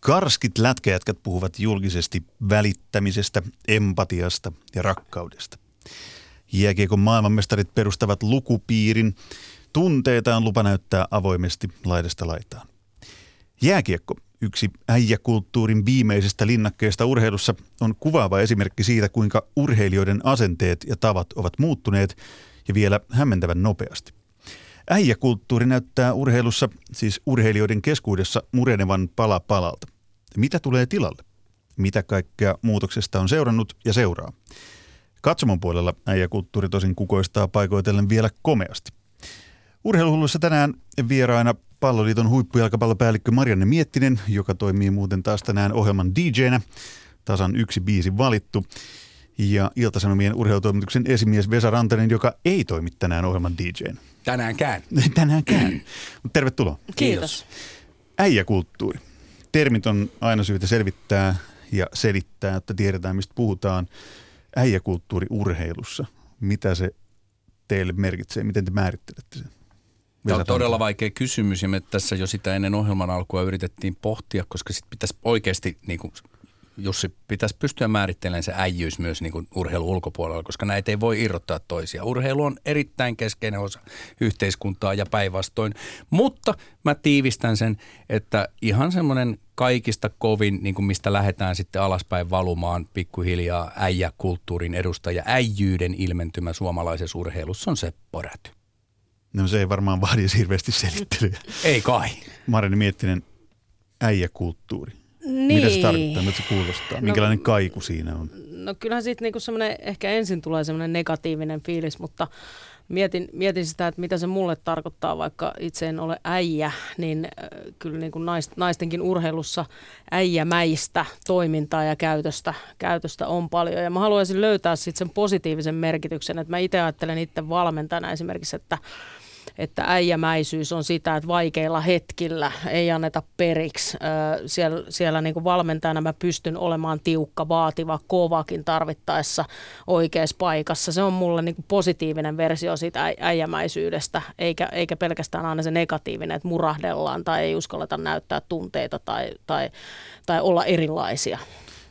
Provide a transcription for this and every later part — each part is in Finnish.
Karskit lätkäjätkät puhuvat julkisesti välittämisestä, empatiasta ja rakkaudesta. Jääkiekon maailmanmestarit perustavat lukupiirin. Tunteita on lupa näyttää avoimesti laidasta laitaan. Jääkiekko, yksi äijäkulttuurin viimeisestä linnakkeesta urheilussa, on kuvaava esimerkki siitä, kuinka urheilijoiden asenteet ja tavat ovat muuttuneet ja vielä hämmentävän nopeasti. Äijäkulttuuri näyttää urheilussa, siis urheilijoiden keskuudessa, murenevan pala palalta. Mitä tulee tilalle? Mitä kaikkea muutoksesta on seurannut ja seuraa? Katsomon puolella äijäkulttuuri tosin kukoistaa paikoitellen vielä komeasti. Urheiluhullussa tänään vieraina palloliiton huippujalkapallopäällikkö Marianne Miettinen, joka toimii muuten taas tänään ohjelman DJnä. Tasan yksi biisi valittu. Ja Iltasanomien urheilutoimituksen esimies Vesa Rantanen, joka ei toimi tänään ohjelman DJnä. Tänäänkään. Tänäänkään. Tervetuloa. Kiitos. Äijäkulttuuri. Termit on aina syytä selvittää ja selittää, että tiedetään mistä puhutaan. Äijäkulttuuri urheilussa. Mitä se teille merkitsee? Miten te määrittelette sen? Tämä on todella vaikea kysymys ja me tässä jo sitä ennen ohjelman alkua yritettiin pohtia, koska sitten pitäisi oikeasti niin kuin Jussi, pitäisi pystyä määrittelemään se äijyys myös niin kuin urheilu ulkopuolella, koska näitä ei voi irrottaa toisia. Urheilu on erittäin keskeinen osa yhteiskuntaa ja päinvastoin, mutta mä tiivistän sen, että ihan semmoinen kaikista kovin, niin kuin mistä lähdetään sitten alaspäin valumaan pikkuhiljaa äijäkulttuurin edustaja, äijyyden ilmentymä suomalaisessa urheilussa on se poräty. No se ei varmaan vaadi hirveästi selittelyä. ei kai. Marini Miettinen, äijäkulttuuri. Niin. Mitä se tarkoittaa, mitä se kuulostaa? Minkälainen no, kaiku siinä on? No kyllähän siitä niinku semmoinen, ehkä ensin tulee semmoinen negatiivinen fiilis, mutta mietin, mietin sitä, että mitä se mulle tarkoittaa, vaikka itse en ole äijä, niin kyllä niin kuin naistenkin urheilussa äijämäistä toimintaa ja käytöstä, käytöstä on paljon. Ja mä haluaisin löytää sitten sen positiivisen merkityksen, että mä itse ajattelen itse valmentajana esimerkiksi, että että äijämäisyys on sitä, että vaikeilla hetkillä ei anneta periksi. Siellä, siellä niin kuin valmentajana mä pystyn olemaan tiukka, vaativa, kovakin tarvittaessa oikeassa paikassa. Se on mulle niin kuin positiivinen versio siitä äijämäisyydestä, eikä, eikä pelkästään aina se negatiivinen, että murahdellaan tai ei uskalleta näyttää tunteita tai, tai, tai olla erilaisia.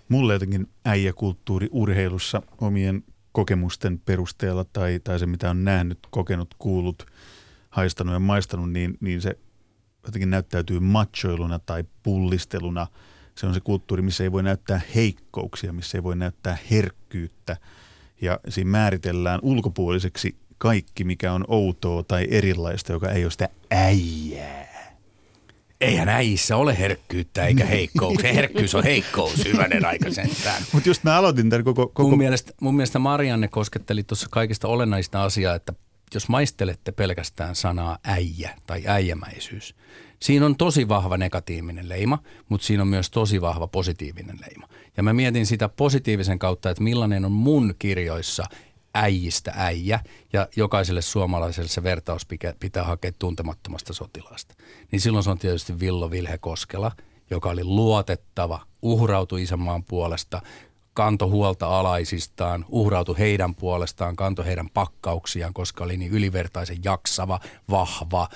Mulle jotenkin äijäkulttuuri urheilussa omien kokemusten perusteella tai, tai se, mitä on nähnyt, kokenut, kuullut – haistanut ja maistanut, niin, niin se jotenkin näyttäytyy machoiluna tai pullisteluna. Se on se kulttuuri, missä ei voi näyttää heikkouksia, missä ei voi näyttää herkkyyttä. Ja siinä määritellään ulkopuoliseksi kaikki, mikä on outoa tai erilaista, joka ei ole sitä äijää. Eihän äijissä ole herkkyyttä eikä heikkouksia. Herkkyys on heikkous, hyvänen aika sentään. Mutta just mä aloitin tämän koko... koko... Mun, mielestä, mun mielestä Marianne kosketteli tuossa kaikista olennaista asiaa, että jos maistelette pelkästään sanaa äijä tai äijämäisyys, siinä on tosi vahva negatiivinen leima, mutta siinä on myös tosi vahva positiivinen leima. Ja mä mietin sitä positiivisen kautta, että millainen on mun kirjoissa äijistä äijä, ja jokaiselle suomalaiselle se vertaus pitää hakea tuntemattomasta sotilaasta. Niin silloin se on tietysti Villo Vilhe Koskela, joka oli luotettava, uhrautui isänmaan puolesta, kanto huolta alaisistaan, uhrautui heidän puolestaan, kanto heidän pakkauksiaan, koska oli niin ylivertaisen jaksava, vahva,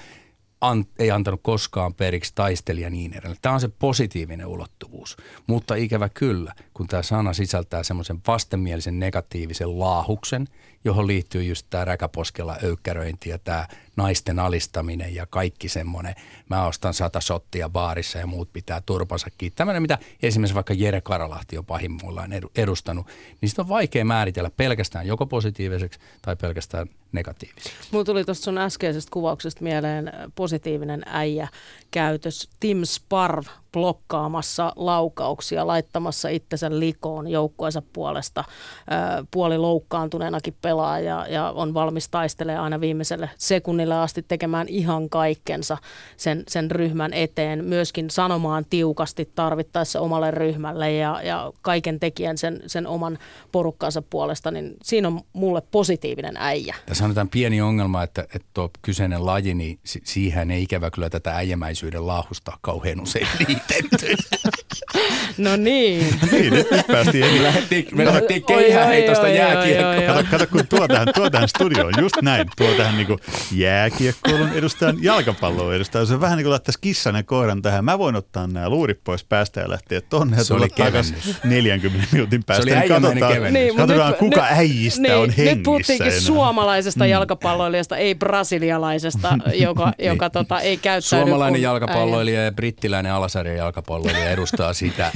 an, ei antanut koskaan periksi taistelija niin edelleen. Tämä on se positiivinen ulottuvuus. Mutta ikävä kyllä, kun tämä sana sisältää semmoisen vastenmielisen negatiivisen laahuksen, johon liittyy just tämä räkäposkella öykkäröinti ja tämä naisten alistaminen ja kaikki semmoinen, mä ostan sata sottia baarissa ja muut pitää turpansa kiinni. Tämmöinen, mitä esimerkiksi vaikka Jere Karalahti on pahimmillaan edustanut, niin sitä on vaikea määritellä pelkästään joko positiiviseksi tai pelkästään negatiiviseksi. Mulla tuli tuosta sun äskeisestä kuvauksesta mieleen positiivinen äijä käytös. Tim Sparv blokkaamassa laukauksia, laittamassa itsensä likoon joukkueensa puolesta. Puoli loukkaantuneenakin pelaa ja, ja on valmis taistelemaan aina viimeiselle sekunnille asti tekemään ihan kaikkensa sen, sen ryhmän eteen. Myöskin sanomaan tiukasti tarvittaessa omalle ryhmälle ja, ja kaiken tekijän sen, sen oman porukkansa puolesta, niin siinä on mulle positiivinen äijä. Tässä on pieni ongelma, että, että tuo kyseinen laji, niin siihen ei ikävä kyllä tätä äijämäisyyden laahusta kauhean usein No niin. niin, nyt, nyt päästiin eri. Lähettiin, me lähdettiin keihäheitosta jääkiekkoon. Kato, kato, kun tuo tähän, tuo tähän studioon, just näin, tuo tähän niin jääkiekkoulun edustajan jalkapalloon edustajan. Se on vähän niin kuin laittaisi kissan ja koiran tähän. Mä voin ottaa nämä luurit pois päästä ja lähteä tonne ja tulla takaisin 40 minuutin päästä. Se oli niin katsotaan, Niin, katsotaan nyt- kuka nyt- äijistä niin, on hengissä Nyt puhuttiinkin enää. suomalaisesta jalkapalloilijasta, ei brasilialaisesta, joka, joka tota, ei käyttäydy Suomalainen jalkapalloilija ja brittiläinen alasarjan jalkapalloilija edustaa sitä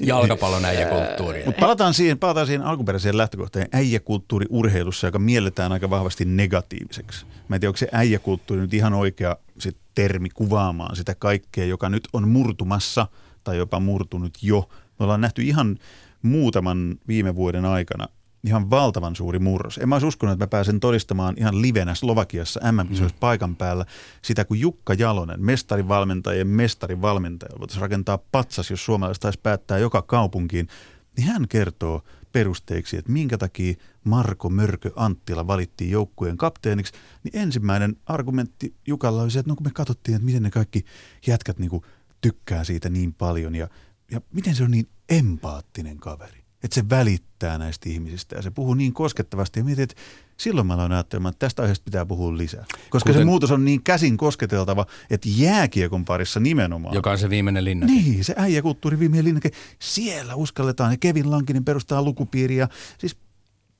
jalkapallon äijäkulttuuria. Mutta palataan siihen, palataan siihen alkuperäiseen lähtökohtaan äijäkulttuuri urheilussa, joka mielletään aika vahvasti negatiiviseksi. Mä en tiedä, onko se äijäkulttuuri nyt ihan oikea se termi kuvaamaan sitä kaikkea, joka nyt on murtumassa tai jopa murtunut jo. Me ollaan nähty ihan muutaman viime vuoden aikana ihan valtavan suuri murros. En mä olisi uskonut, että mä pääsen todistamaan ihan livenä Slovakiassa mm. paikan päällä sitä, kun Jukka Jalonen, mestarivalmentajien mestarivalmentaja, voitaisiin rakentaa patsas, jos suomalaiset taisi päättää joka kaupunkiin, niin hän kertoo perusteiksi, että minkä takia Marko Mörkö Anttila valittiin joukkueen kapteeniksi, niin ensimmäinen argumentti Jukalla oli se, että no kun me katsottiin, että miten ne kaikki jätkät niin kuin tykkää siitä niin paljon ja, ja miten se on niin empaattinen kaveri että se välittää näistä ihmisistä ja se puhuu niin koskettavasti ja mietin, että silloin mä aloin ajattelemaan, että tästä aiheesta pitää puhua lisää. Koska Kuten, se muutos on niin käsin kosketeltava, että jääkiekon parissa nimenomaan. Joka on se viimeinen linna. Niin, se äijäkulttuuri viimeinen linnake, siellä uskalletaan ja Kevin Lankinen perustaa lukupiiriä. Siis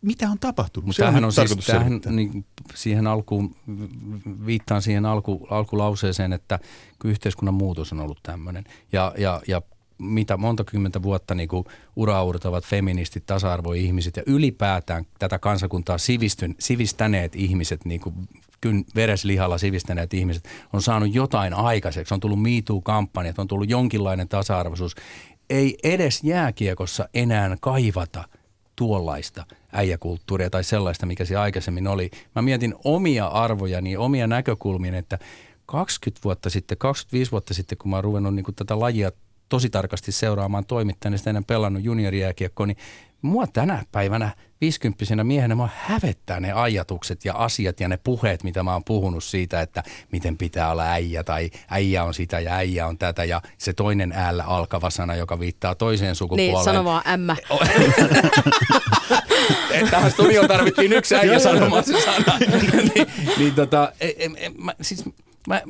mitä on tapahtunut? Mutta tämähän on siis, tämähän, niin, siihen alkuun, viittaan siihen alku, alkulauseeseen, että yhteiskunnan muutos on ollut tämmöinen. Ja, ja, ja mitä monta kymmentä vuotta niin kuin uraurtavat feministit, tasa-arvoihmiset ja ylipäätään tätä kansakuntaa sivistyn, sivistäneet ihmiset, niin kuin kyn vereslihalla sivistäneet ihmiset, on saanut jotain aikaiseksi. On tullut MeToo-kampanjat, on tullut jonkinlainen tasa-arvoisuus. Ei edes jääkiekossa enää kaivata – tuollaista äijäkulttuuria tai sellaista, mikä se aikaisemmin oli. Mä mietin omia arvojani, omia näkökulmia, että 20 vuotta sitten, 25 vuotta sitten, kun mä oon ruvennut niin tätä lajia tosi tarkasti seuraamaan toimittajana, sitä ennen pelannut juniorijääkiekkoa, niin mua tänä päivänä 50 miehenä mua hävettää ne ajatukset ja asiat ja ne puheet, mitä mä oon puhunut siitä, että miten pitää olla äijä tai äijä on sitä ja äijä on tätä ja se toinen äällä alkava sana, joka viittaa toiseen sukupuoleen. Niin, sano vaan ämmä. Tähän studioon tarvittiin yksi äijä sanomaan se sana. niin, niin tota, e, e, e, mä, siis mä,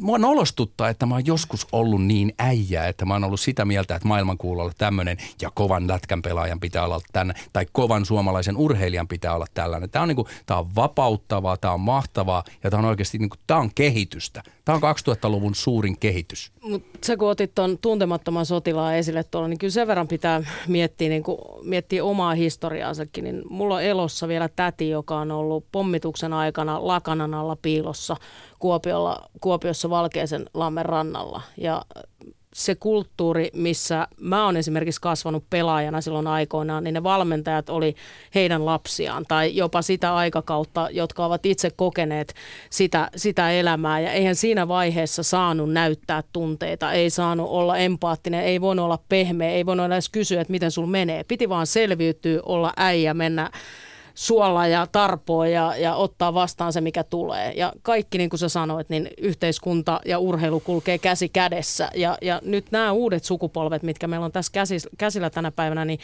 mua nolostuttaa, että mä oon joskus ollut niin äijä, että mä oon ollut sitä mieltä, että maailmankuulolla tämmöinen ja kovan lätkän pelaajan pitää olla tänne, tai kovan suomalaisen urheilijan pitää olla tällainen. Tämä on, niinku, tää on vapauttavaa, tämä on mahtavaa ja tämä on oikeasti niinku, tää on kehitystä. Tämä on 2000-luvun suurin kehitys. Mut se kun otit tuon tuntemattoman sotilaan esille tuolla, niin kyllä sen verran pitää miettiä, niin miettiä omaa historiaansakin. Niin mulla on elossa vielä täti, joka on ollut pommituksen aikana lakanan alla piilossa Kuopiolla, Kuopiossa Valkeisen lammen rannalla. Ja se kulttuuri, missä mä oon esimerkiksi kasvanut pelaajana silloin aikoinaan, niin ne valmentajat oli heidän lapsiaan tai jopa sitä aikakautta, jotka ovat itse kokeneet sitä, sitä elämää. Ja eihän siinä vaiheessa saanut näyttää tunteita, ei saanut olla empaattinen, ei voinut olla pehmeä, ei voinut edes kysyä, että miten sulla menee. Piti vaan selviytyä, olla äijä, mennä suolla ja tarpoa ja, ja ottaa vastaan se, mikä tulee. Ja kaikki, niin kuin sä sanoit, niin yhteiskunta ja urheilu kulkee käsi kädessä. Ja, ja nyt nämä uudet sukupolvet, mitkä meillä on tässä käsis, käsillä tänä päivänä, niin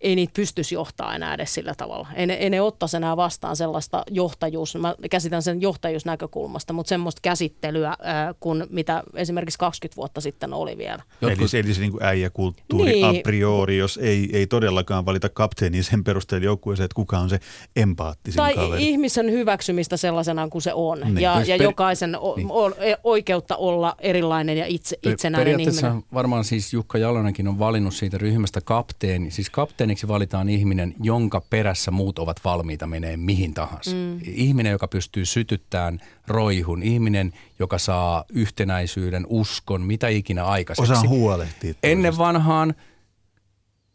ei niitä pystyisi johtaa enää edes sillä tavalla. Ei ne, ei ne ottaisi enää vastaan sellaista johtajuus, mä käsitän sen johtajuusnäkökulmasta, mutta semmoista käsittelyä ää, kuin mitä esimerkiksi 20 vuotta sitten oli vielä. Eli, eli se niin kuin äijäkulttuuri Niin. a priori, jos ei, ei todellakaan valita kapteenia sen perusteella joukkueeseen, että kuka on se empaattisin Tai kaveri. ihmisen hyväksymistä sellaisena kuin se on. Niin. ja, ja per- jokaisen o- niin. o- e- oikeutta olla erilainen ja itse, Per- itsenäinen Periaatteessa ihminen. varmaan siis Jukka Jalonenkin on valinnut siitä ryhmästä kapteeni. Siis kapteeniksi valitaan ihminen, jonka perässä muut ovat valmiita menee mihin tahansa. Mm. Ihminen, joka pystyy sytyttämään roihun. Ihminen, joka saa yhtenäisyyden, uskon, mitä ikinä aikaiseksi. Osaa huolehtia. Ennen vanhaan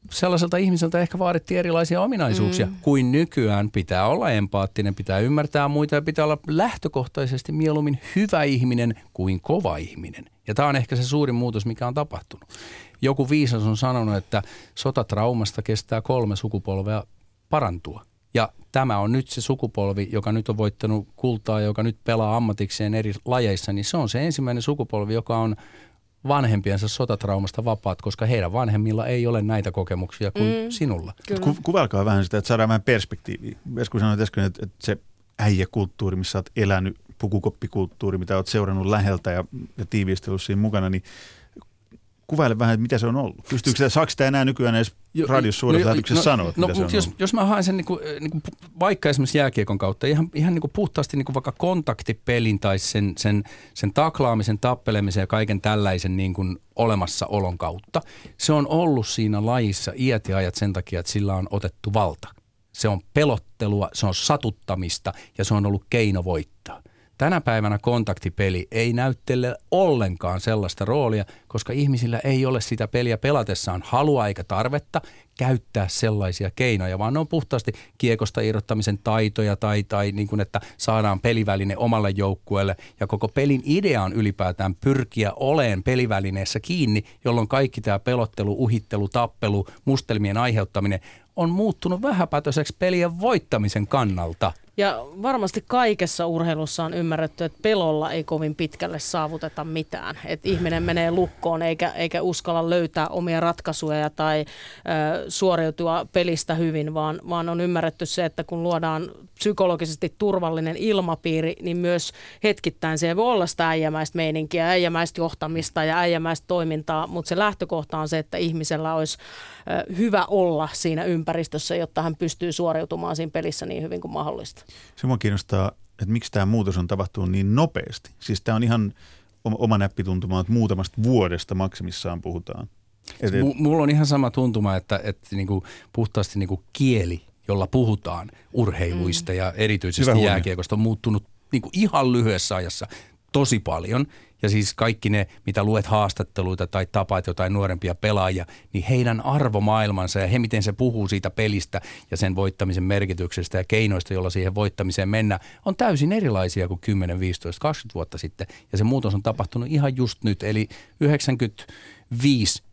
sellaiselta ihmiseltä ehkä vaadittiin erilaisia ominaisuuksia mm. kuin nykyään. Pitää olla empaattinen, pitää ymmärtää muita ja pitää olla lähtökohtaisesti mieluummin hyvä ihminen kuin kova ihminen. Ja tämä on ehkä se suurin muutos, mikä on tapahtunut. Joku viisas on sanonut, että sotatraumasta kestää kolme sukupolvea parantua. Ja tämä on nyt se sukupolvi, joka nyt on voittanut kultaa ja joka nyt pelaa ammatikseen eri lajeissa, niin se on se ensimmäinen sukupolvi, joka on vanhempiensa sotatraumasta vapaat, koska heidän vanhemmilla ei ole näitä kokemuksia kuin mm, sinulla. Ku, kuvailkaa vähän sitä, että saadaan vähän perspektiiviä. Esko sanoi äsken, että, että se äijäkulttuuri, missä olet elänyt, pukukoppikulttuuri, mitä olet seurannut läheltä ja, ja tiiviisti ollut siinä mukana, niin kuvaile vähän, että mitä se on ollut. Pystyykö sitä, saako sitä enää nykyään edes radiossa suorassa no, no, sanoa, no, no, jos, jos mä haen sen niin kuin, niin kuin, vaikka esimerkiksi jääkiekon kautta, ihan, ihan niin kuin puhtaasti niin kuin vaikka kontaktipelin tai sen, sen, sen taklaamisen, tappelemisen ja kaiken tällaisen niin kuin olemassaolon kautta, se on ollut siinä lajissa iät ja ajat sen takia, että sillä on otettu valta. Se on pelottelua, se on satuttamista ja se on ollut keino voittaa. Tänä päivänä kontaktipeli ei näyttele ollenkaan sellaista roolia, koska ihmisillä ei ole sitä peliä pelatessaan halua eikä tarvetta käyttää sellaisia keinoja, vaan ne on puhtaasti kiekosta irrottamisen taitoja tai, tai niin kuin, että saadaan peliväline omalle joukkueelle. Ja koko pelin idea on ylipäätään pyrkiä oleen pelivälineessä kiinni, jolloin kaikki tämä pelottelu, uhittelu, tappelu, mustelmien aiheuttaminen on muuttunut vähäpätöiseksi pelien voittamisen kannalta. Ja varmasti kaikessa urheilussa on ymmärretty, että pelolla ei kovin pitkälle saavuteta mitään. Että ihminen menee lukkoon eikä, eikä uskalla löytää omia ratkaisuja tai ö, suoriutua pelistä hyvin, vaan, vaan on ymmärretty se, että kun luodaan psykologisesti turvallinen ilmapiiri, niin myös hetkittäin se voi olla sitä äijämäistä meininkiä, äijämäistä johtamista ja äijämäistä toimintaa, mutta se lähtökohta on se, että ihmisellä olisi hyvä olla siinä ympäristössä, jotta hän pystyy suoriutumaan siinä pelissä niin hyvin kuin mahdollista. Se mua kiinnostaa, että miksi tämä muutos on tapahtunut niin nopeasti. Siis tämä on ihan oma näppituntuma, että muutamasta vuodesta maksimissaan puhutaan. Et, et... Mulla on ihan sama tuntuma, että, että niinku puhtaasti niinku kieli, jolla puhutaan urheiluista mm. ja erityisesti jääkiekosta on muuttunut niinku ihan lyhyessä ajassa tosi paljon – ja siis kaikki ne, mitä luet haastatteluita tai tapaat jotain nuorempia pelaajia, niin heidän arvomaailmansa ja he, miten se puhuu siitä pelistä ja sen voittamisen merkityksestä ja keinoista, jolla siihen voittamiseen mennä, on täysin erilaisia kuin 10, 15, 20 vuotta sitten. Ja se muutos on tapahtunut ihan just nyt, eli 95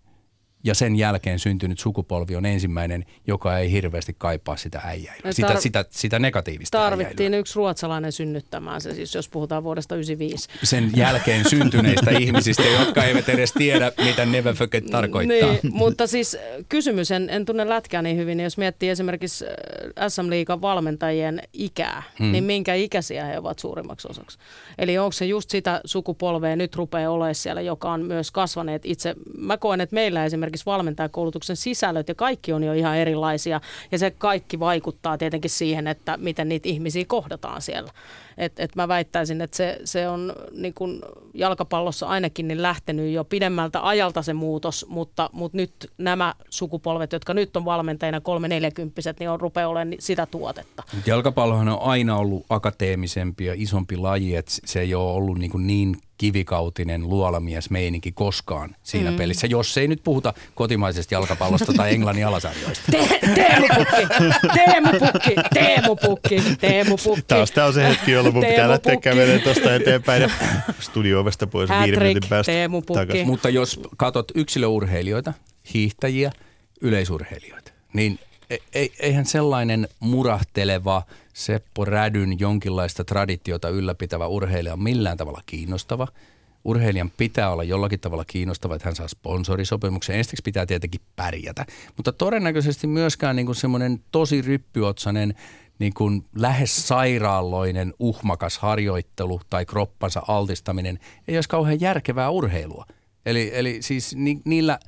ja sen jälkeen syntynyt sukupolvi on ensimmäinen, joka ei hirveästi kaipaa sitä äijäilyä, tar- sitä, sitä, sitä negatiivista Tarvittiin äijäilyä. yksi ruotsalainen synnyttämään se, siis jos puhutaan vuodesta 95. Sen jälkeen syntyneistä ihmisistä, jotka eivät edes tiedä, mitä never forget tarkoittaa. Niin, mutta siis äh, kysymys, en, en tunne lätkää niin hyvin, niin jos miettii esimerkiksi äh, SM Liigan valmentajien ikää, hmm. niin minkä ikäisiä he ovat suurimmaksi osaksi? Eli onko se just sitä sukupolvea nyt rupeaa olemaan siellä, joka on myös kasvaneet itse. Mä koen, että meillä esimerkiksi esimerkiksi valmentajakoulutuksen sisällöt ja kaikki on jo ihan erilaisia. Ja se kaikki vaikuttaa tietenkin siihen, että miten niitä ihmisiä kohdataan siellä. Et, et mä väittäisin, että se, se on niin kun jalkapallossa ainakin niin lähtenyt jo pidemmältä ajalta se muutos, mutta, mutta nyt nämä sukupolvet, jotka nyt on valmentajina kolme neljäkymppiset, niin on rupeaa olemaan sitä tuotetta. Jalkapallohan on aina ollut akateemisempi ja isompi laji, että se ei ole ollut niin, niin kivikautinen luolamies meininki koskaan siinä mm. pelissä, jos ei nyt puhuta kotimaisesta jalkapallosta tai Englannin alasarjoista. Te- Teemu Pukki, Teemu Pukki, Teemu Pukki, Teemu Pukki. Taas tämä on se hetki, jolloin mun pitää lähteä kävelemään tuosta eteenpäin ja studio-ovesta pois viiden minuutin päästä Pukki. Mutta jos katsot yksilöurheilijoita, hiihtäjiä, yleisurheilijoita, niin e- eihän sellainen murahteleva – Seppo Rädyn jonkinlaista traditiota ylläpitävä urheilija on millään tavalla kiinnostava. Urheilijan pitää olla jollakin tavalla kiinnostava, että hän saa sponsorisopimuksen. Ensiksi pitää tietenkin pärjätä, mutta todennäköisesti myöskään niin kuin semmoinen tosi ryppyotsainen niin kuin lähes sairaalloinen uhmakas harjoittelu tai kroppansa altistaminen ei olisi kauhean järkevää urheilua. Eli, eli siis ni, niillä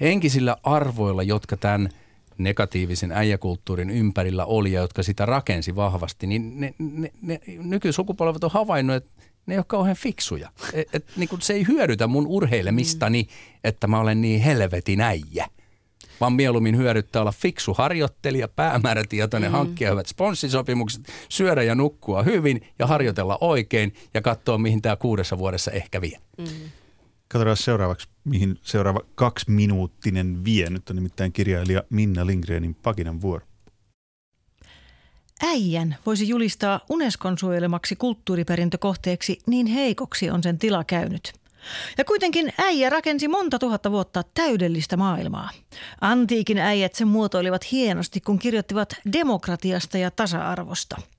henkisillä arvoilla, jotka tämän – negatiivisen äijäkulttuurin ympärillä oli ja jotka sitä rakensi vahvasti, niin ne, ne, ne nykysukupolvet on havainnut, että ne ei ole kauhean fiksuja. Et, et, niin kuin se ei hyödytä mun urheilemistani, mm. että mä olen niin helvetin äijä. Vaan mieluummin hyödyttää olla fiksu harjoittelija, päämäärätietoinen, mm. hankkia hyvät sponssisopimukset, syödä ja nukkua hyvin ja harjoitella oikein ja katsoa, mihin tämä kuudessa vuodessa ehkä vie. Mm. Katsotaan seuraavaksi, mihin seuraava kaksiminuuttinen vie. Nyt on nimittäin kirjailija Minna Lindgrenin Pakinan vuoro. Äijän voisi julistaa Unescon suojelemaksi kulttuuriperintökohteeksi, niin heikoksi on sen tila käynyt. Ja kuitenkin äijä rakensi monta tuhatta vuotta täydellistä maailmaa. Antiikin äijät sen muotoilivat hienosti, kun kirjoittivat demokratiasta ja tasa-arvosta –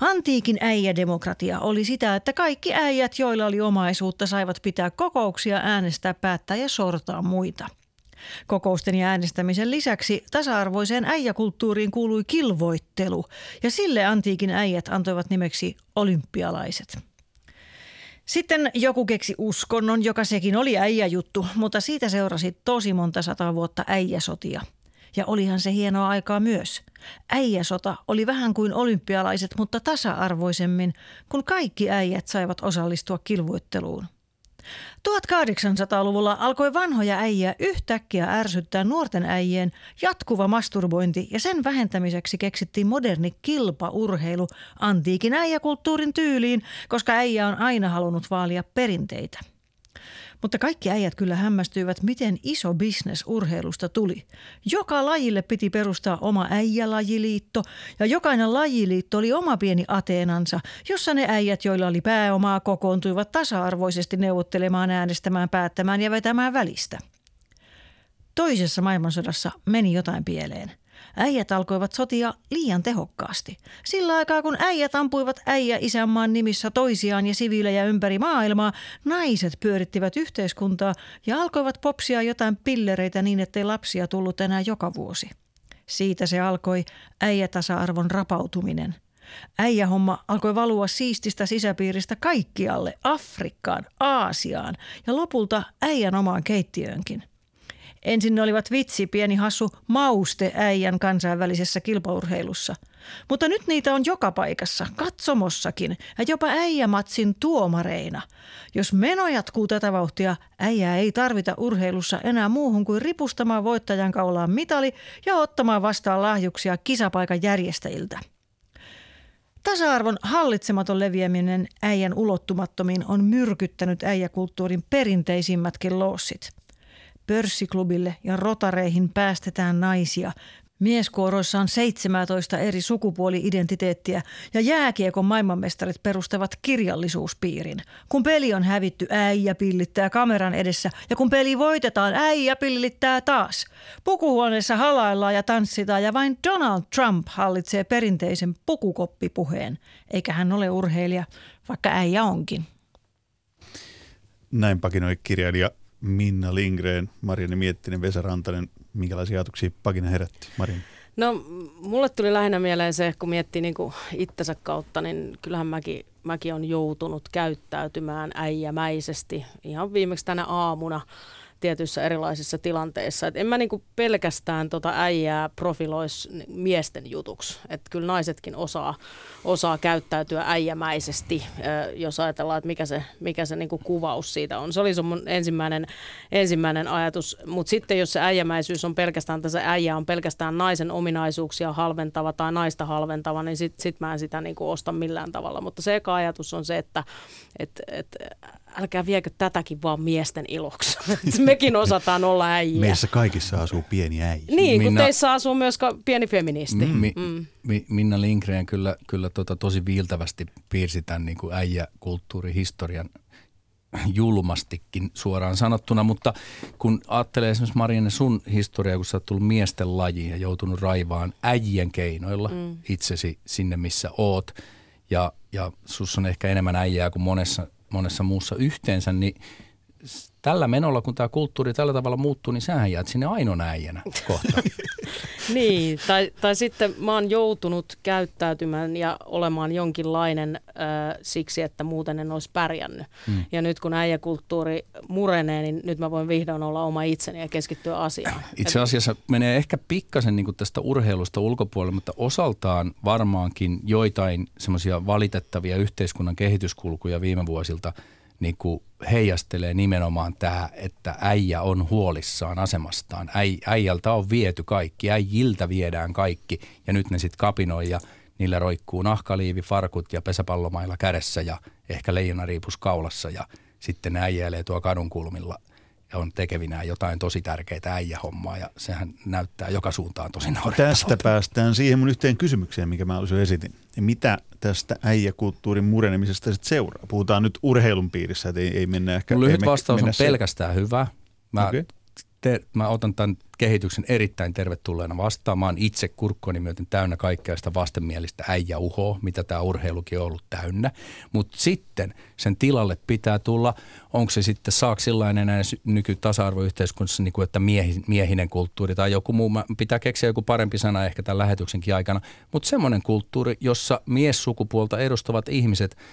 Antiikin äijädemokratia oli sitä, että kaikki äijät, joilla oli omaisuutta, saivat pitää kokouksia, äänestää, päättää ja sortaa muita. Kokousten ja äänestämisen lisäksi tasa-arvoiseen äijäkulttuuriin kuului kilvoittelu ja sille antiikin äijät antoivat nimeksi olympialaiset. Sitten joku keksi uskonnon, joka sekin oli äijäjuttu, mutta siitä seurasi tosi monta sata vuotta äijäsotia – ja olihan se hienoa aikaa myös. Äijäsota oli vähän kuin olympialaiset, mutta tasa-arvoisemmin, kun kaikki äijät saivat osallistua kilvoitteluun. 1800-luvulla alkoi vanhoja äijä yhtäkkiä ärsyttää nuorten äijien jatkuva masturbointi ja sen vähentämiseksi keksittiin moderni kilpaurheilu antiikin äijäkulttuurin tyyliin, koska äijä on aina halunnut vaalia perinteitä. Mutta kaikki äijät kyllä hämmästyivät, miten iso bisnes urheilusta tuli. Joka lajille piti perustaa oma äijälajiliitto ja jokainen lajiliitto oli oma pieni Ateenansa, jossa ne äijät, joilla oli pääomaa, kokoontuivat tasa-arvoisesti neuvottelemaan, äänestämään, päättämään ja vetämään välistä. Toisessa maailmansodassa meni jotain pieleen. Äijät alkoivat sotia liian tehokkaasti. Sillä aikaa kun äijät ampuivat äijä isänmaan nimissä toisiaan ja siviilejä ympäri maailmaa, naiset pyörittivät yhteiskuntaa ja alkoivat popsia jotain pillereitä niin, ettei lapsia tullut enää joka vuosi. Siitä se alkoi äijätasa-arvon rapautuminen. Äijähomma alkoi valua siististä sisäpiiristä kaikkialle, Afrikkaan, Aasiaan ja lopulta äijän omaan keittiöönkin. Ensin ne olivat vitsi, pieni hassu mauste äijän kansainvälisessä kilpaurheilussa. Mutta nyt niitä on joka paikassa, katsomossakin ja jopa äijämatsin tuomareina. Jos meno jatkuu tätä vauhtia, äijää ei tarvita urheilussa enää muuhun kuin ripustamaan voittajan kaulaan mitali ja ottamaan vastaan lahjuksia kisapaikan järjestäjiltä. Tasa-arvon hallitsematon leviäminen äijän ulottumattomiin on myrkyttänyt äijäkulttuurin perinteisimmmätkin loossit – Pörssiklubille ja rotareihin päästetään naisia. Mieskuoroissa on 17 eri sukupuoli-identiteettiä ja jääkiekon maailmanmestarit perustavat kirjallisuuspiirin. Kun peli on hävitty, äijä pillittää kameran edessä ja kun peli voitetaan, äijä pillittää taas. Pukuhuoneessa halaillaan ja tanssitaan ja vain Donald Trump hallitsee perinteisen pukukoppipuheen. Eikä hän ole urheilija, vaikka äijä onkin. Näin pakinoi kirjailija Minna Lindgren, Marianne Miettinen, Vesa Rantanen. Minkälaisia ajatuksia pakina herätti, Marin? No mulle tuli lähinnä mieleen se, kun miettii niin itsensä kautta, niin kyllähän mäkin, mäkin on joutunut käyttäytymään äijämäisesti ihan viimeksi tänä aamuna tietyissä erilaisissa tilanteissa. Et en mä niinku pelkästään tota äijää profiloisi miesten jutuksi. Et kyllä naisetkin osaa, osaa käyttäytyä äijämäisesti, jos ajatellaan, että mikä se, mikä se niinku kuvaus siitä on. Se oli se mun ensimmäinen, ensimmäinen ajatus. Mutta sitten jos se äijämäisyys on pelkästään, että se äijä on pelkästään naisen ominaisuuksia halventava tai naista halventava, niin sitten sit mä en sitä niinku osta millään tavalla. Mutta se eka ajatus on se, että et, et, älkää viekö tätäkin vaan miesten iloksi. Mekin osataan olla äijä. Meissä kaikissa asuu pieni äijä. Niin, Minna, kun teissä asuu myös pieni feministi. Mm, mm. Minna Lindgren kyllä, kyllä tota, tosi viiltävästi piirsi tämän niin kuin äijäkulttuurihistorian julmastikin suoraan sanottuna, mutta kun ajattelee esimerkiksi Marianne sun historiaa, kun sä oot tullut miesten lajiin ja joutunut raivaan äijien keinoilla mm. itsesi sinne, missä oot, ja, ja sus on ehkä enemmän äijää kuin monessa monessa muussa yhteensä, niin tällä menolla, kun tämä kulttuuri tällä tavalla muuttuu, niin sähän jäät sinne ainoana äijänä kohta. niin, tai, tai sitten mä oon joutunut käyttäytymään ja olemaan jonkinlainen äh, siksi, että muuten en olisi pärjännyt. Hmm. Ja nyt kun äijäkulttuuri murenee, niin nyt mä voin vihdoin olla oma itseni ja keskittyä asiaan. Itse asiassa menee ehkä pikkasen niin tästä urheilusta ulkopuolelle, mutta osaltaan varmaankin joitain semmoisia valitettavia yhteiskunnan kehityskulkuja viime vuosilta – niin kuin heijastelee nimenomaan tämä, että äijä on huolissaan asemastaan. Äi, äijältä on viety kaikki, äijiltä viedään kaikki ja nyt ne sitten kapinoi ja niillä roikkuu nahkaliivi, farkut ja pesäpallomailla kädessä ja ehkä leijonariipus kaulassa ja sitten ne äijäilee tuo kadun kulmilla ja on tekevinään jotain tosi tärkeää äijähommaa ja sehän näyttää joka suuntaan tosi Tästä päästään siihen mun yhteen kysymykseen, mikä mä olisin esitin. Mitä tästä äijäkulttuurin murenemisesta sitten seuraa? Puhutaan nyt urheilun piirissä, että ei, ei mennä ehkä... Mun lyhyt vastaus on pelkästään hyvä. Mä okay. Ter- mä otan tämän kehityksen erittäin tervetulleena oon itse kurkkoni myöten täynnä kaikkea sitä vastenmielistä äijäuhoa, mitä tämä urheilukin on ollut täynnä. Mutta sitten sen tilalle pitää tulla, onko se sitten saako sellainen enää nyky-tasa-arvoyhteiskunnassa, niin kuin, että miehi, miehinen kulttuuri tai joku muu, mä pitää keksiä joku parempi sana ehkä tämän lähetyksenkin aikana, mutta semmoinen kulttuuri, jossa miessukupuolta edustavat ihmiset –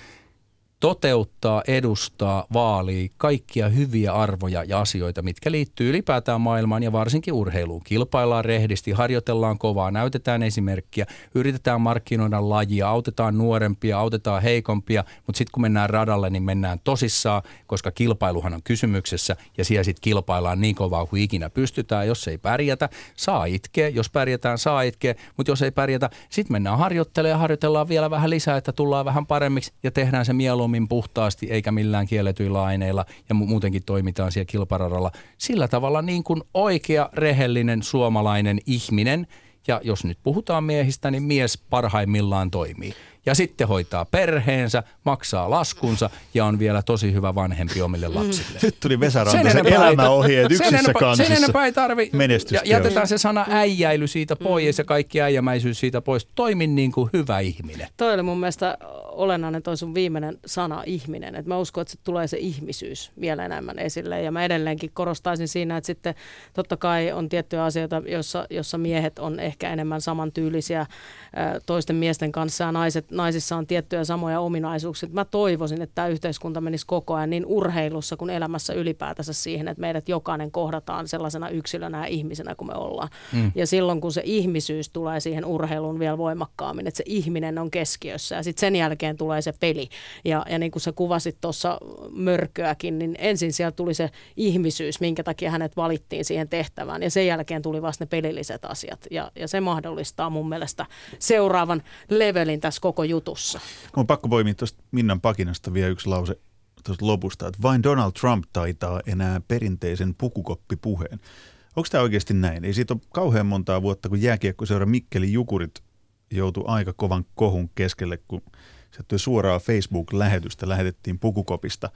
toteuttaa, edustaa, vaalii kaikkia hyviä arvoja ja asioita, mitkä liittyy ylipäätään maailmaan ja varsinkin urheiluun. Kilpaillaan rehdisti, harjoitellaan kovaa, näytetään esimerkkiä, yritetään markkinoida lajia, autetaan nuorempia, autetaan heikompia, mutta sitten kun mennään radalle, niin mennään tosissaan, koska kilpailuhan on kysymyksessä ja siellä sitten kilpaillaan niin kovaa kuin ikinä pystytään. Jos ei pärjätä, saa itkeä, jos pärjätään, saa itkeä, mutta jos ei pärjätä, sitten mennään harjoittelemaan ja harjoitellaan vielä vähän lisää, että tullaan vähän paremmiksi ja tehdään se mieluummin mieluummin puhtaasti eikä millään kielletyillä aineilla ja muutenkin toimitaan siellä kilparadalla. Sillä tavalla niin kuin oikea, rehellinen suomalainen ihminen, ja jos nyt puhutaan miehistä, niin mies parhaimmillaan toimii ja sitten hoitaa perheensä, maksaa laskunsa ja on vielä tosi hyvä vanhempi omille lapsille. Nyt tuli Vesa Rantasen elämäohjeet yksissä sen kansissa. Sen enempää ei tarvi. Ja jätetään se sana äijäily siitä pois mm. ja kaikki äijämäisyys siitä pois. Toimin niin kuin hyvä ihminen. Toi oli mun mielestä olennainen toi sun viimeinen sana ihminen. Et mä uskon, että se tulee se ihmisyys vielä enemmän esille. Ja mä edelleenkin korostaisin siinä, että sitten totta kai on tiettyjä asioita, joissa, jossa miehet on ehkä enemmän samantyylisiä toisten miesten kanssa ja naiset naisissa on tiettyjä samoja ominaisuuksia. Mä toivoisin, että tämä yhteiskunta menisi koko ajan niin urheilussa kuin elämässä ylipäätänsä siihen, että meidät jokainen kohdataan sellaisena yksilönä ja ihmisenä kuin me ollaan. Mm. Ja silloin kun se ihmisyys tulee siihen urheiluun vielä voimakkaammin, että se ihminen on keskiössä ja sitten sen jälkeen tulee se peli. Ja, ja niin kuin sä kuvasit tuossa mörköäkin, niin ensin siellä tuli se ihmisyys, minkä takia hänet valittiin siihen tehtävään ja sen jälkeen tuli vasta ne pelilliset asiat. Ja, ja se mahdollistaa mun mielestä seuraavan levelin tässä koko jutussa. On pakko poimia tuosta Minnan pakinasta vielä yksi lause tuosta lopusta, että vain Donald Trump taitaa enää perinteisen pukukoppipuheen. Onko tämä oikeasti näin? Ei siitä ole kauhean montaa vuotta, kun jääkiekkoseura Mikkeli Jukurit joutui aika kovan kohun keskelle, kun se suoraa Facebook-lähetystä, lähetettiin pukukopista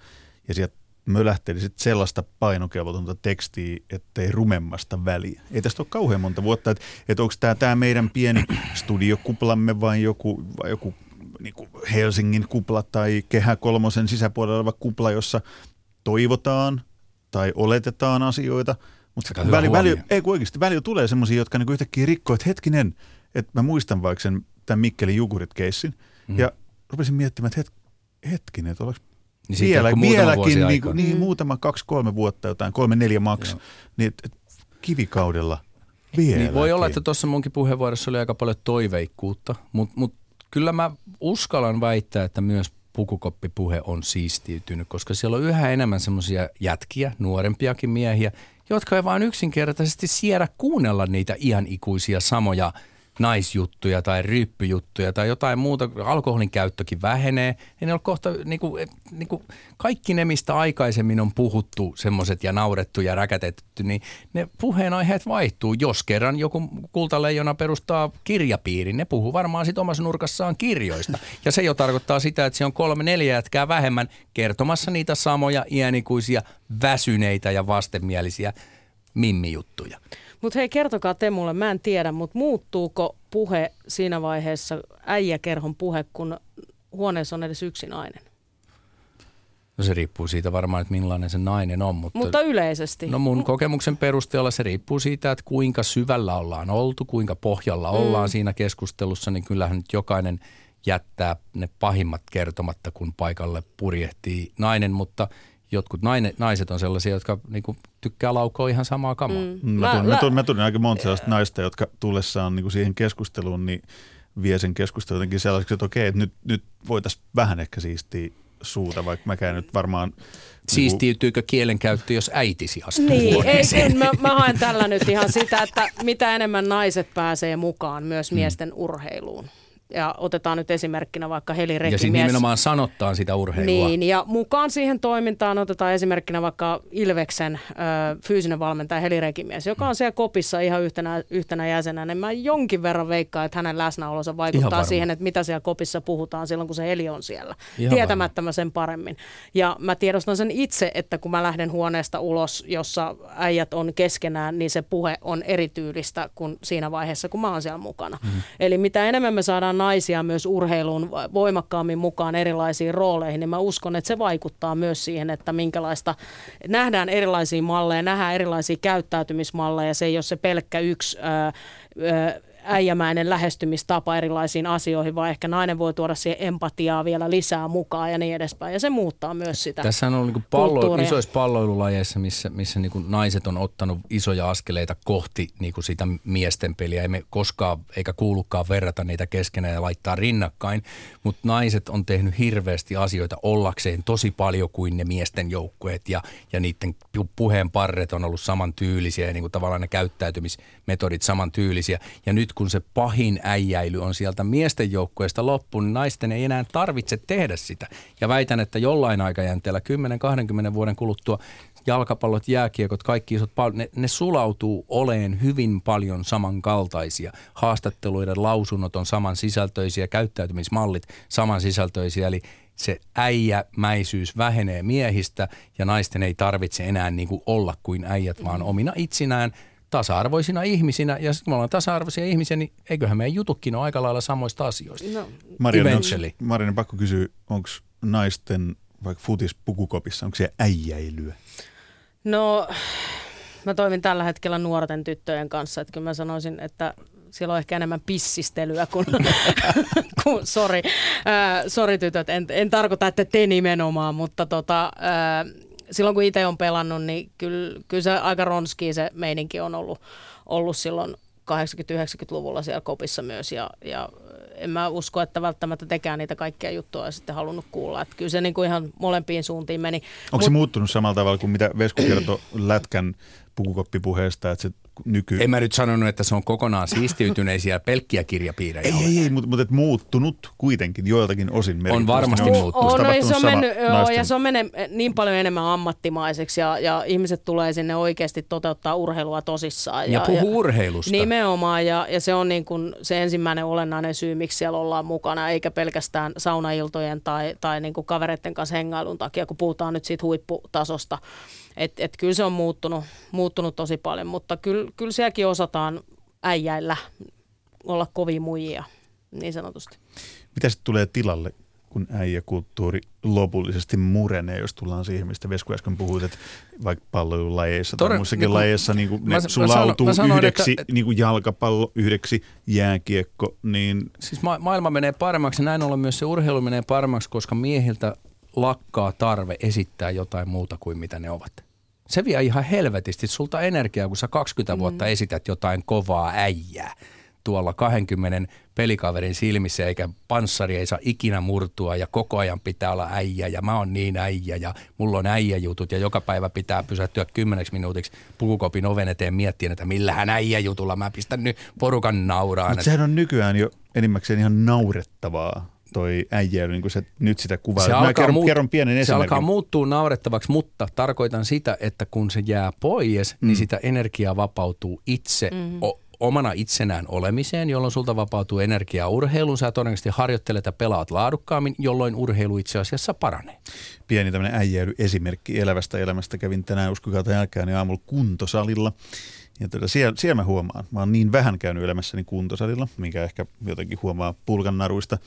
ja sieltä mölähteli sitten sellaista painokelvotonta tekstiä, ettei rumemmasta väliä. Ei tästä ole kauhean monta vuotta, että, että onko tämä, tämä meidän pieni studiokuplamme vai joku, vai joku niin kuin Helsingin kupla tai Kehä Kolmosen sisäpuolella oleva kupla, jossa toivotaan tai oletetaan asioita, mutta väli, väli, ei kun oikeasti väli tulee semmoisia, jotka niin yhtäkkiä rikkoo, että hetkinen, että mä muistan vaikka sen tämän Mikkelin Jukurit-keissin, mm. ja rupesin miettimään, että hetkinen, että niin Vielä, vieläkin niin, niin, mm. muutama kaksi-kolme vuotta jotain, kolme-neljä maks, niin et, et, kivikaudella vielä. Niin voi olla, että tuossa munkin puheenvuorossa oli aika paljon toiveikkuutta, mutta mut kyllä mä uskallan väittää, että myös pukukoppipuhe on siistiytynyt, koska siellä on yhä enemmän semmoisia jätkiä, nuorempiakin miehiä, jotka ei vaan yksinkertaisesti siedä kuunnella niitä ihan ikuisia samoja – naisjuttuja tai ryppyjuttuja tai jotain muuta, alkoholin käyttökin vähenee, niin ne on kohta niin kuin, niin kuin kaikki ne, mistä aikaisemmin on puhuttu semmoiset ja naurettu ja räkätetty, niin ne puheenaiheet vaihtuu. Jos kerran joku kultaleijona perustaa kirjapiirin, ne puhuu varmaan sitten omassa nurkassaan kirjoista. Ja se jo tarkoittaa sitä, että se on kolme neljä jätkää vähemmän kertomassa niitä samoja iänikuisia väsyneitä ja vastenmielisiä mimmijuttuja. Mutta hei, kertokaa te mulle, mä en tiedä, mutta muuttuuko puhe siinä vaiheessa, äijäkerhon puhe, kun huoneessa on edes yksi nainen? No se riippuu siitä varmaan, että millainen se nainen on. Mutta, mutta yleisesti? No mun kokemuksen perusteella se riippuu siitä, että kuinka syvällä ollaan oltu, kuinka pohjalla mm. ollaan siinä keskustelussa, niin kyllähän nyt jokainen jättää ne pahimmat kertomatta, kun paikalle purjehtii nainen, mutta – jotkut naine, naiset on sellaisia, jotka niinku, tykkää laukoa ihan samaa kamaa. Mm. Mä, tunnen, mä, tunnen, mä tunnen aika monta sellaista naista, jotka tullessaan niinku siihen keskusteluun, niin vie sen keskustelun jotenkin sellaiseksi, että okei, että nyt, nyt voitaisiin vähän ehkä siistiä suuta, vaikka mäkään nyt varmaan... Niinku Siistiytyykö kielenkäyttö, jos äitisi astuu Niin, ei, kun mä, mä haen tällä nyt ihan sitä, että mitä enemmän naiset pääsee mukaan myös mm. miesten mm. urheiluun ja otetaan nyt esimerkkinä vaikka Heli Ja sitten Rekimies. nimenomaan sanottaa sitä urheilua. Niin, ja mukaan siihen toimintaan otetaan esimerkkinä vaikka Ilveksen ö, fyysinen valmentaja Heli Rekimies, joka on siellä kopissa ihan yhtenä, yhtenä jäsenä. Niin mä jonkin verran veikkaan, että hänen läsnäolonsa vaikuttaa varma. siihen, että mitä siellä kopissa puhutaan silloin, kun se Heli on siellä. Ihan Tietämättä mä sen paremmin. Ja mä tiedostan sen itse, että kun mä lähden huoneesta ulos, jossa äijät on keskenään, niin se puhe on erityylistä kuin siinä vaiheessa, kun mä oon siellä mukana. Mm. Eli mitä enemmän me saadaan naisia myös urheiluun voimakkaammin mukaan erilaisiin rooleihin, niin mä uskon, että se vaikuttaa myös siihen, että minkälaista, nähdään erilaisia malleja, nähdään erilaisia käyttäytymismalleja, se ei ole se pelkkä yksi äijämäinen lähestymistapa erilaisiin asioihin, vaan ehkä nainen voi tuoda siihen empatiaa vielä lisää mukaan ja niin edespäin. Ja se muuttaa myös sitä Tässä on ollut niin pallo, isoissa palloilulajeissa, missä, missä niin kuin naiset on ottanut isoja askeleita kohti niin kuin sitä miesten peliä. Ei me koskaan eikä kuulukaan verrata niitä keskenään ja laittaa rinnakkain, mutta naiset on tehnyt hirveästi asioita ollakseen tosi paljon kuin ne miesten joukkueet ja, ja niiden pu- puheen parret on ollut samantyylisiä ja niin kuin tavallaan ne käyttäytymismetodit samantyylisiä. Ja nyt kun se pahin äijäily on sieltä miesten joukkueesta loppu, niin naisten ei enää tarvitse tehdä sitä. Ja väitän, että jollain aikajänteellä 10-20 vuoden kuluttua jalkapallot, jääkiekot, kaikki isot pal- ne, ne sulautuu oleen hyvin paljon samankaltaisia. Haastatteluiden lausunnot on samansisältöisiä, käyttäytymismallit samansisältöisiä, eli se äijämäisyys vähenee miehistä ja naisten ei tarvitse enää niin kuin olla kuin äijät, vaan omina itsinään tasa-arvoisina ihmisinä. Ja sitten kun me ollaan tasa-arvoisia ihmisiä, niin eiköhän meidän jutukin ole aika lailla samoista asioista. No, Marianne, pakko kysyä, onko naisten vaikka futis pukukopissa, onko se äijäilyä? No, mä toimin tällä hetkellä nuorten tyttöjen kanssa, että kyllä mä sanoisin, että siellä on ehkä enemmän pissistelyä kuin, kuin sori, äh, sori tytöt, en, en tarkoita, että te nimenomaan, mutta tota, äh, silloin kun itse on pelannut, niin kyllä, kyllä se aika ronski se meininki on ollut, ollut silloin 80-90-luvulla siellä kopissa myös ja, ja en mä usko, että välttämättä tekään niitä kaikkia juttuja ja sitten halunnut kuulla. Että kyllä se niin kuin ihan molempiin suuntiin meni. Onko se muuttunut samalla tavalla kuin mitä Vesku kertoi Lätkän pukukoppipuheesta, että se nyky... En mä nyt sanonut, että se on kokonaan siistiytyneisiä pelkkiä kirjapiirejä. Ei, ei, ei, mutta, mutta et muuttunut kuitenkin joiltakin osin merkittävästi. varmasti Onko- muuttunut. onko On, no, ja se on mennyt, joo, ja se on mennyt niin paljon enemmän ammattimaiseksi ja, ja ihmiset tulee sinne oikeasti toteuttaa urheilua tosissaan. Ja puhuu urheilusta. Nimenomaan, ja, ja se on niin kuin se ensimmäinen olennainen syy, miksi siellä ollaan mukana, eikä pelkästään saunailtojen tai, tai niin kuin kavereiden kanssa hengailun takia, kun puhutaan nyt siitä huipputasosta. Et, et kyllä se on muuttunut, muuttunut tosi paljon, mutta kyllä, kyllä sielläkin osataan äijäillä olla kovin muijia, niin sanotusti. Mitä sitten tulee tilalle, kun äijäkulttuuri lopullisesti murenee, jos tullaan siihen, mistä Vesku äsken puhuit, että vaikka palloilulajeissa tai muissakin niin kuin- lajeissa niin kuin mä- ne mä sulautuu sanon- mä sanoin, yhdeksi että- niin kuin jalkapallo, yhdeksi jääkiekko, niin Siis ma- maailma menee paremmaksi ja näin ollen myös se urheilu menee paremmaksi, koska miehiltä lakkaa tarve esittää jotain muuta kuin mitä ne ovat. Se vie ihan helvetisti sulta energiaa, kun sä 20 vuotta esität jotain kovaa äijää tuolla 20 pelikaverin silmissä, eikä panssari ei saa ikinä murtua ja koko ajan pitää olla äijä ja mä oon niin äijä ja mulla on äijäjutut ja joka päivä pitää pysähtyä kymmeneksi minuutiksi pukukopin oven eteen miettien, että millähän äijäjutulla mä pistän nyt porukan nauraan. mutta sehän on nykyään jo enimmäkseen ihan naurettavaa toi äijäily, niin kuin se nyt sitä kuvaa. Se Mä alkaa, kerron, muut- kerron pienen se esimerkin. alkaa muuttua naurettavaksi, mutta tarkoitan sitä, että kun se jää pois, mm. niin sitä energiaa vapautuu itse mm. o- omana itsenään olemiseen, jolloin sulta vapautuu energiaa urheiluun. Sä todennäköisesti harjoittelet ja pelaat laadukkaammin, jolloin urheilu itse asiassa paranee. pieni tämmöinen äijäilyesimerkki elävästä elämästä. Kävin tänään uskokaa tai älkää, niin aamulla kuntosalilla. Ja tuota, siellä, siellä mä huomaan, mä oon niin vähän käynyt elämässäni kuntosalilla, minkä ehkä jotenkin huomaa pulkannaruista,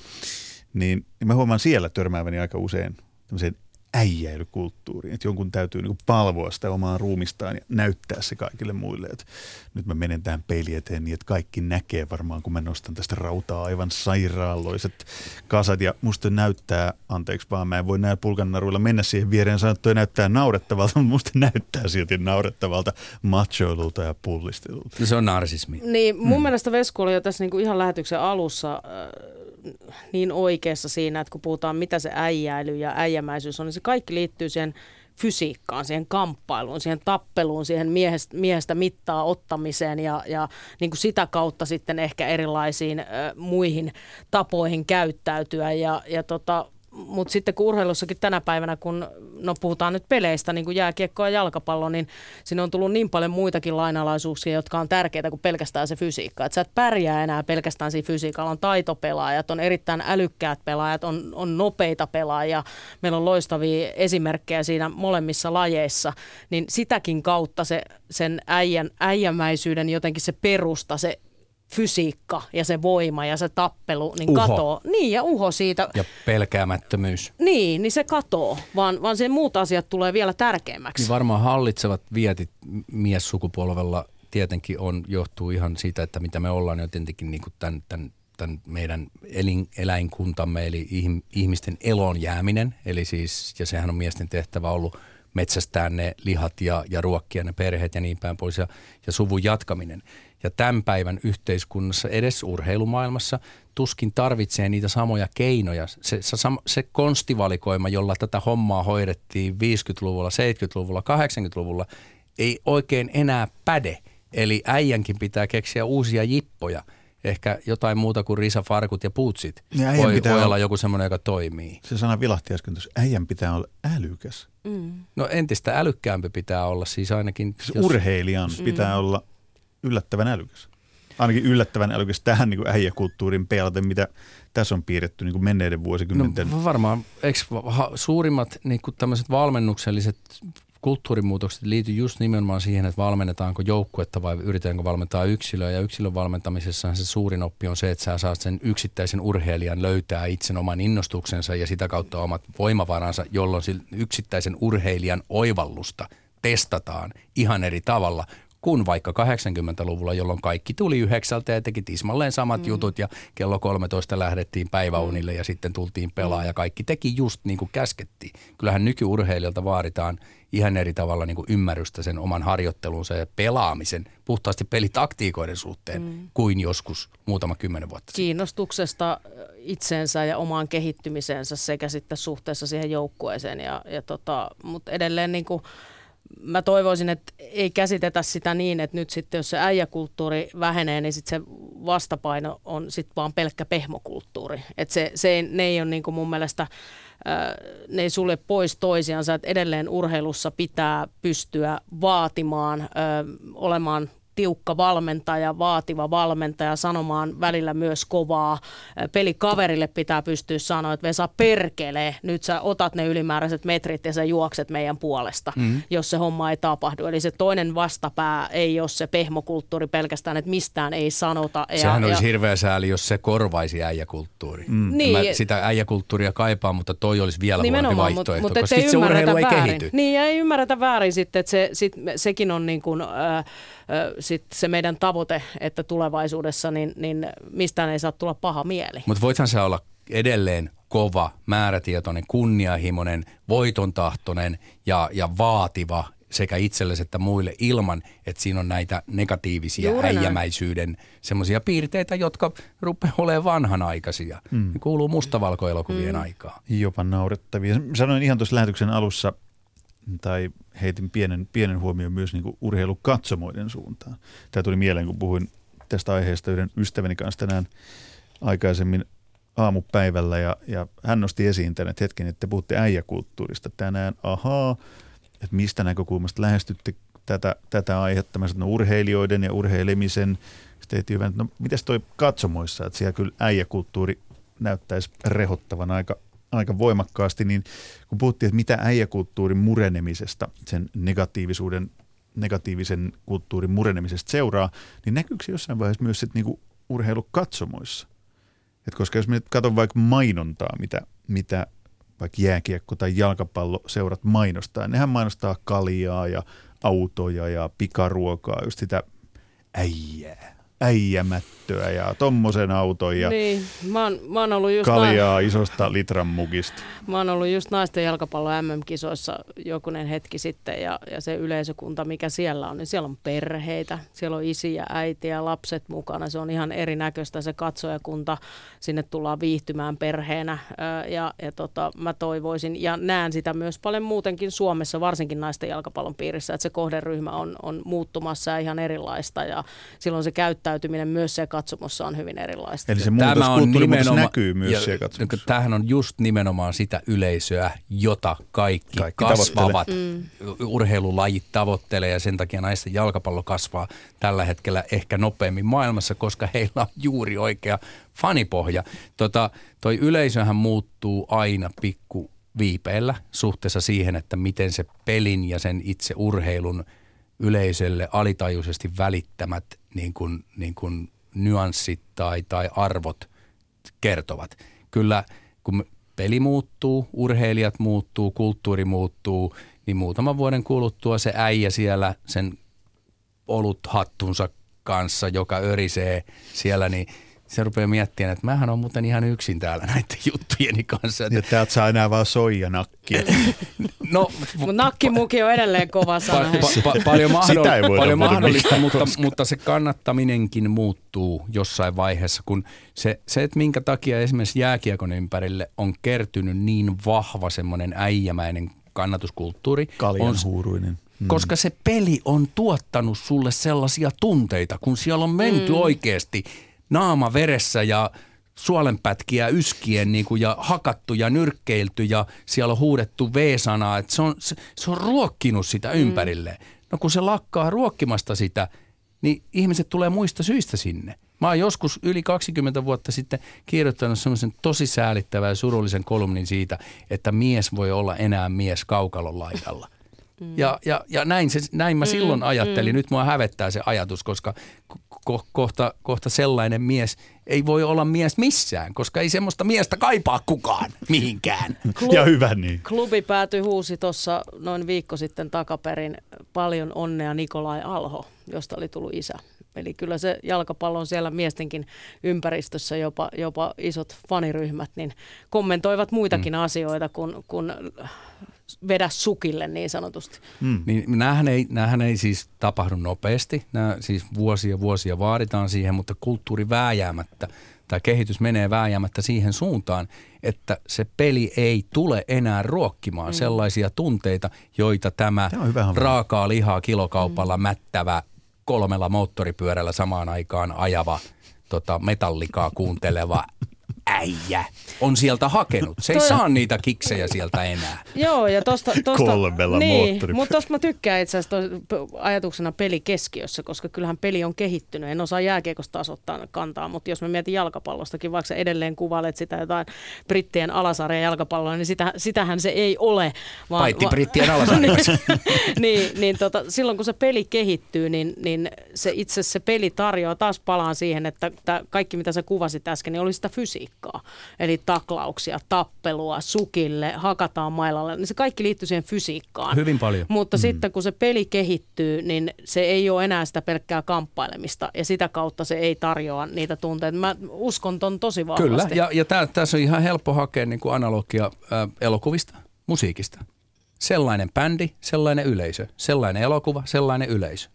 niin, niin mä huomaan siellä törmääväni aika usein tämmöiseen äijäilykulttuuriin, että jonkun täytyy niin palvoa sitä omaa ruumistaan ja näyttää se kaikille muille, että nyt mä menen tähän peili eteen niin, että kaikki näkee varmaan, kun mä nostan tästä rautaa aivan sairaalloiset kasat ja musta näyttää, anteeksi vaan, mä en voi näillä pulkannaruilla mennä siihen viereen sanoa, että näyttää naurettavalta, mutta musta näyttää silti naurettavalta machoilulta ja pullistelulta. No Se on narsismi. Niin mun mm. mielestä Vesku oli jo tässä niinku ihan lähetyksen alussa äh, niin oikeassa siinä, että kun puhutaan mitä se äijäily ja äijämäisyys on, niin se kaikki liittyy siihen fysiikkaan, siihen kamppailuun, siihen tappeluun, siihen miehestä, miehestä mittaa ottamiseen ja, ja niin kuin sitä kautta sitten ehkä erilaisiin ö, muihin tapoihin käyttäytyä. Ja, ja tota, mutta sitten kun urheilussakin tänä päivänä, kun no puhutaan nyt peleistä, niin kuin jääkiekko ja jalkapallo, niin sinne on tullut niin paljon muitakin lainalaisuuksia, jotka on tärkeitä kuin pelkästään se fysiikka. Että sä et pärjää enää pelkästään siinä fysiikalla. On taitopelaajat, on erittäin älykkäät pelaajat, on, on nopeita pelaajia. Meillä on loistavia esimerkkejä siinä molemmissa lajeissa. Niin sitäkin kautta se, sen äijän, äijämäisyyden jotenkin se perusta, se fysiikka ja se voima ja se tappelu, niin Uho. katoo. Niin, ja uho siitä. Ja pelkäämättömyys. Niin, niin se katoo, vaan, vaan sen muut asiat tulee vielä tärkeämmäksi. Niin varmaan hallitsevat vietit miessukupolvella tietenkin on, johtuu ihan siitä, että mitä me ollaan jo tietenkin niin kuin tämän, tämän, tämän meidän elin, eläinkuntamme, eli ihmisten elon jääminen. Eli siis, ja sehän on miesten tehtävä ollut metsästää ne lihat ja, ja ruokkia ne perheet ja niin päin pois ja, ja suvun jatkaminen. Ja tämän päivän yhteiskunnassa, edes urheilumaailmassa, tuskin tarvitsee niitä samoja keinoja. Se, se, se konstivalikoima, jolla tätä hommaa hoidettiin 50-luvulla, 70-luvulla, 80-luvulla, ei oikein enää päde. Eli äijänkin pitää keksiä uusia jippoja. Ehkä jotain muuta kuin risafarkut ja puutsit. Ja voi, voi olla, olla joku semmoinen, joka toimii. Se sana vilahti äsken tuossa. Äijän pitää olla älykäs. Mm. No entistä älykkäämpi pitää olla. Siis ainakin... Siis jos... Urheilijan mm. pitää olla yllättävän älykäs. Ainakin yllättävän älykäs tähän niin äijäkulttuurin peilaten, mitä tässä on piirretty niin kuin menneiden vuosikymmenten. No varmaan, suurimmat niin kuin tämmöiset valmennukselliset kulttuurimuutokset liity just nimenomaan siihen, että valmennetaanko joukkuetta vai yritetäänkö valmentaa yksilöä. Ja yksilön valmentamisessa se suurin oppi on se, että sä saat sen yksittäisen urheilijan löytää itsen oman innostuksensa ja sitä kautta omat voimavaransa, jolloin yksittäisen urheilijan oivallusta testataan ihan eri tavalla kuin vaikka 80-luvulla, jolloin kaikki tuli yhdeksältä ja teki tismalleen samat mm. jutut ja kello 13 lähdettiin päiväunille mm. ja sitten tultiin pelaa mm. ja kaikki teki just niin kuin käskettiin. Kyllähän nykyurheilijalta vaaditaan ihan eri tavalla niin kuin ymmärrystä sen oman harjoittelunsa ja pelaamisen puhtaasti pelitaktiikoiden suhteen mm. kuin joskus muutama kymmenen vuotta sitten. Kiinnostuksesta itseensä ja omaan kehittymisensä sekä sitten suhteessa siihen joukkueeseen. Ja, ja tota, mutta edelleen niin kuin mä toivoisin, että ei käsitetä sitä niin, että nyt sitten jos se äijäkulttuuri vähenee, niin sitten se vastapaino on sitten vaan pelkkä pehmokulttuuri. Että se, se ei, ne ei ole niin kuin mun mielestä, ne ei sulle pois toisiansa, että edelleen urheilussa pitää pystyä vaatimaan, olemaan tiukka valmentaja, vaativa valmentaja, sanomaan välillä myös kovaa. Pelikaverille pitää pystyä sanoa, että Vesa perkele, nyt sä otat ne ylimääräiset metrit ja sä juokset meidän puolesta, mm-hmm. jos se homma ei tapahdu. Eli se toinen vastapää ei ole se pehmokulttuuri pelkästään, että mistään ei sanota. Ja, Sehän olisi ja... hirveä sääli, jos se korvaisi äijäkulttuuri. Mm. Niin. Mä sitä äijäkulttuuria kaipaan, mutta toi olisi vielä huonompi vaihtoehto, mutta, koska sitten se urheilu ei väärin. kehity. Niin, ja ei ymmärretä väärin sitten, että se, sit, sekin on niin kuin, äh, sit se meidän tavoite, että tulevaisuudessa niin, niin mistään ei saa tulla paha mieli. Mutta voithan se olla edelleen kova, määrätietoinen, kunnianhimoinen, voitontahtoinen ja, ja vaativa sekä itsellesi että muille ilman, että siinä on näitä negatiivisia Juuri äijämäisyyden semmoisia piirteitä, jotka rupeaa olemaan vanhanaikaisia. Mm. Ne kuuluu mustavalkoelokuvien mm. aikaan. Jopa naurettavia. Sanoin ihan tuossa lähetyksen alussa tai heitin pienen, pienen huomioon myös niin kuin urheilukatsomoiden suuntaan. Tämä tuli mieleen, kun puhuin tästä aiheesta yhden ystäväni kanssa tänään aikaisemmin aamupäivällä ja, ja hän nosti esiin tänne että hetken, että te puhutte äijäkulttuurista tänään. Ahaa, että mistä näkökulmasta lähestytte tätä, tätä aihetta? Mä sanon, urheilijoiden ja urheilemisen. Sitten hyvä, että no mitäs toi katsomoissa, että siellä kyllä äijäkulttuuri näyttäisi rehottavan aika, aika voimakkaasti, niin kun puhuttiin, että mitä äijäkulttuurin murenemisesta, sen negatiivisuuden, negatiivisen kulttuurin murenemisesta seuraa, niin näkyykö se jossain vaiheessa myös sitten niinku urheilukatsomoissa? Et koska jos me nyt katson vaikka mainontaa, mitä, mitä vaikka jääkiekko tai jalkapallo seurat mainostaa, nehän mainostaa kaljaa ja autoja ja pikaruokaa, just sitä äijää, äijämättöä ja tommosen auton ja Niin, mä oon, mä oon ollut just kaljaa isosta litran mukista. Mä oon ollut just naisten jalkapallon MM-kisoissa jokunen hetki sitten ja, ja se yleisökunta, mikä siellä on, niin siellä on perheitä, siellä on isiä, äitiä, lapset mukana. Se on ihan erinäköistä se katsojakunta. Sinne tullaan viihtymään perheenä ja, ja tota, mä toivoisin ja näen sitä myös paljon muutenkin Suomessa, varsinkin naisten jalkapallon piirissä, että se kohderyhmä on, on muuttumassa ja ihan erilaista ja silloin se käyttäytyminen myös siellä katsomossa on hyvin erilaista. Eli se muutos, kulttuurimuutos näkyy myös ja, siellä katsomossa. Tämähän on just nimenomaan sitä yleisöä, jota kaikki, Kaikki kasvavat Mm. urheilulajit tavoittelee ja sen takia naisten jalkapallo kasvaa tällä hetkellä ehkä nopeammin maailmassa, koska heillä on juuri oikea fanipohja. Tota, toi yleisöhän muuttuu aina pikku viipeellä suhteessa siihen, että miten se pelin ja sen itse urheilun yleisölle alitajuisesti välittämät niin kuin, niin kuin nyanssit tai, tai arvot kertovat. Kyllä kun peli muuttuu, urheilijat muuttuu, kulttuuri muuttuu, niin muutaman vuoden kuluttua se äijä siellä sen oluthattunsa kanssa, joka örisee siellä, niin se rupeaa miettimään, että mähän on muuten ihan yksin täällä näiden juttujeni kanssa. Ja täältä saa enää vaan soijanakkia. No, Mutta nakkimuki on edelleen kova sana. Pa- pa- pa- paljon mahdoll- Sitä ei voida paljon mahdollista, mutta, mutta se kannattaminenkin muuttuu jossain vaiheessa, kun se, se, että minkä takia esimerkiksi jääkiekon ympärille on kertynyt niin vahva semmoinen äijämäinen kannatuskulttuuri, on, Kaljanhuuruinen. Mm. koska se peli on tuottanut sulle sellaisia tunteita, kun siellä on menty mm. oikeasti naama veressä ja suolenpätkiä yskien niin kuin, ja hakattu ja nyrkkeilty ja siellä on huudettu V-sanaa. Että se, on, se, se on ruokkinut sitä ympärille. No kun se lakkaa ruokkimasta sitä, niin ihmiset tulee muista syistä sinne. Mä oon joskus yli 20 vuotta sitten kirjoittanut semmoisen tosi säälittävän ja surullisen kolumnin siitä, että mies voi olla enää mies kaukalon laidalla. Ja, ja, ja näin, se, näin mä silloin ajattelin. Nyt mua hävettää se ajatus, koska ko- kohta, kohta sellainen mies ei voi olla mies missään, koska ei semmoista miestä kaipaa kukaan mihinkään. Ja hyvä niin. Klubi päätyi huusi tuossa noin viikko sitten takaperin paljon onnea Nikolai Alho, josta oli tullut isä. Eli kyllä se jalkapallo on siellä miestenkin ympäristössä, jopa, jopa isot faniryhmät, niin kommentoivat muitakin mm. asioita kuin, kuin vedä sukille niin sanotusti. Mm. Niin näähän ei, näähän ei siis tapahdu nopeasti. Nämä siis vuosia vuosia vaaditaan siihen, mutta kulttuuri vääjäämättä tai kehitys menee vääjäämättä siihen suuntaan, että se peli ei tule enää ruokkimaan mm. sellaisia tunteita, joita tämä, Tämä raakaa lihaa kilokaupalla mm. mättävä kolmella moottoripyörällä samaan aikaan ajava tota, metallikaa kuunteleva äijä on sieltä hakenut. Se ei Toi- saa niitä kiksejä sieltä enää. Joo, ja tosta, tosta Kolmella niin, mutta tosta mä tykkään itse asiassa ajatuksena peli keskiössä, koska kyllähän peli on kehittynyt. En osaa jääkiekosta taas ottaa kantaa, mutta jos mä mietin jalkapallostakin, vaikka sä edelleen kuvailet sitä jotain brittien alasarjan jalkapalloa, niin sitä, sitähän se ei ole. Vaan, Paitsi va- brittien alasarjoissa. niin, niin tota, silloin kun se peli kehittyy, niin, niin se itse se peli tarjoaa, taas palaan siihen, että tää kaikki mitä sä kuvasit äsken, niin oli sitä fysiikkaa. Eli taklauksia, tappelua, sukille, hakataan mailalle, niin se kaikki liittyy siihen fysiikkaan. Hyvin paljon. Mutta mm. sitten kun se peli kehittyy, niin se ei ole enää sitä pelkkää kamppailemista ja sitä kautta se ei tarjoa niitä tunteita. Mä uskon ton tosi vahvasti. Kyllä, ja, ja tää, tässä on ihan helppo hakea niin kuin analogia ä, elokuvista, musiikista. Sellainen bändi, sellainen yleisö. Sellainen elokuva, sellainen yleisö.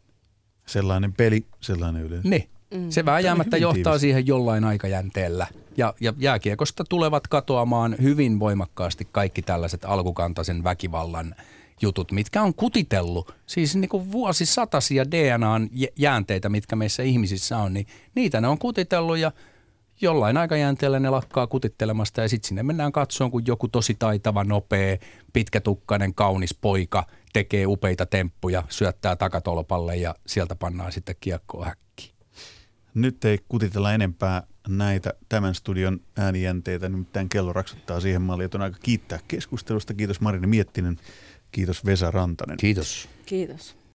Sellainen peli, sellainen yleensä. Niin. Mm. Se vääjäämättä johtaa siihen jollain aikajänteellä. Ja, ja jääkiekosta tulevat katoamaan hyvin voimakkaasti kaikki tällaiset alkukantaisen väkivallan jutut, mitkä on kutitellut, siis niin kuin vuosisatasia DNAn jä- jäänteitä, mitkä meissä ihmisissä on, niin niitä ne on kutitellut ja jollain aikajänteellä ne lakkaa kutittelemasta ja sitten sinne mennään katsomaan, kun joku tosi taitava, nopea, pitkätukkainen, kaunis poika tekee upeita temppuja, syöttää takatolpalle ja sieltä pannaan sitten kiekkoa häkkiin. Nyt ei kutitella enempää näitä tämän studion äänijänteitä, nimittäin kello raksuttaa siihen malliin, että on aika kiittää keskustelusta. Kiitos Marini Miettinen, kiitos Vesa Rantanen. Kiitos. Kiitos.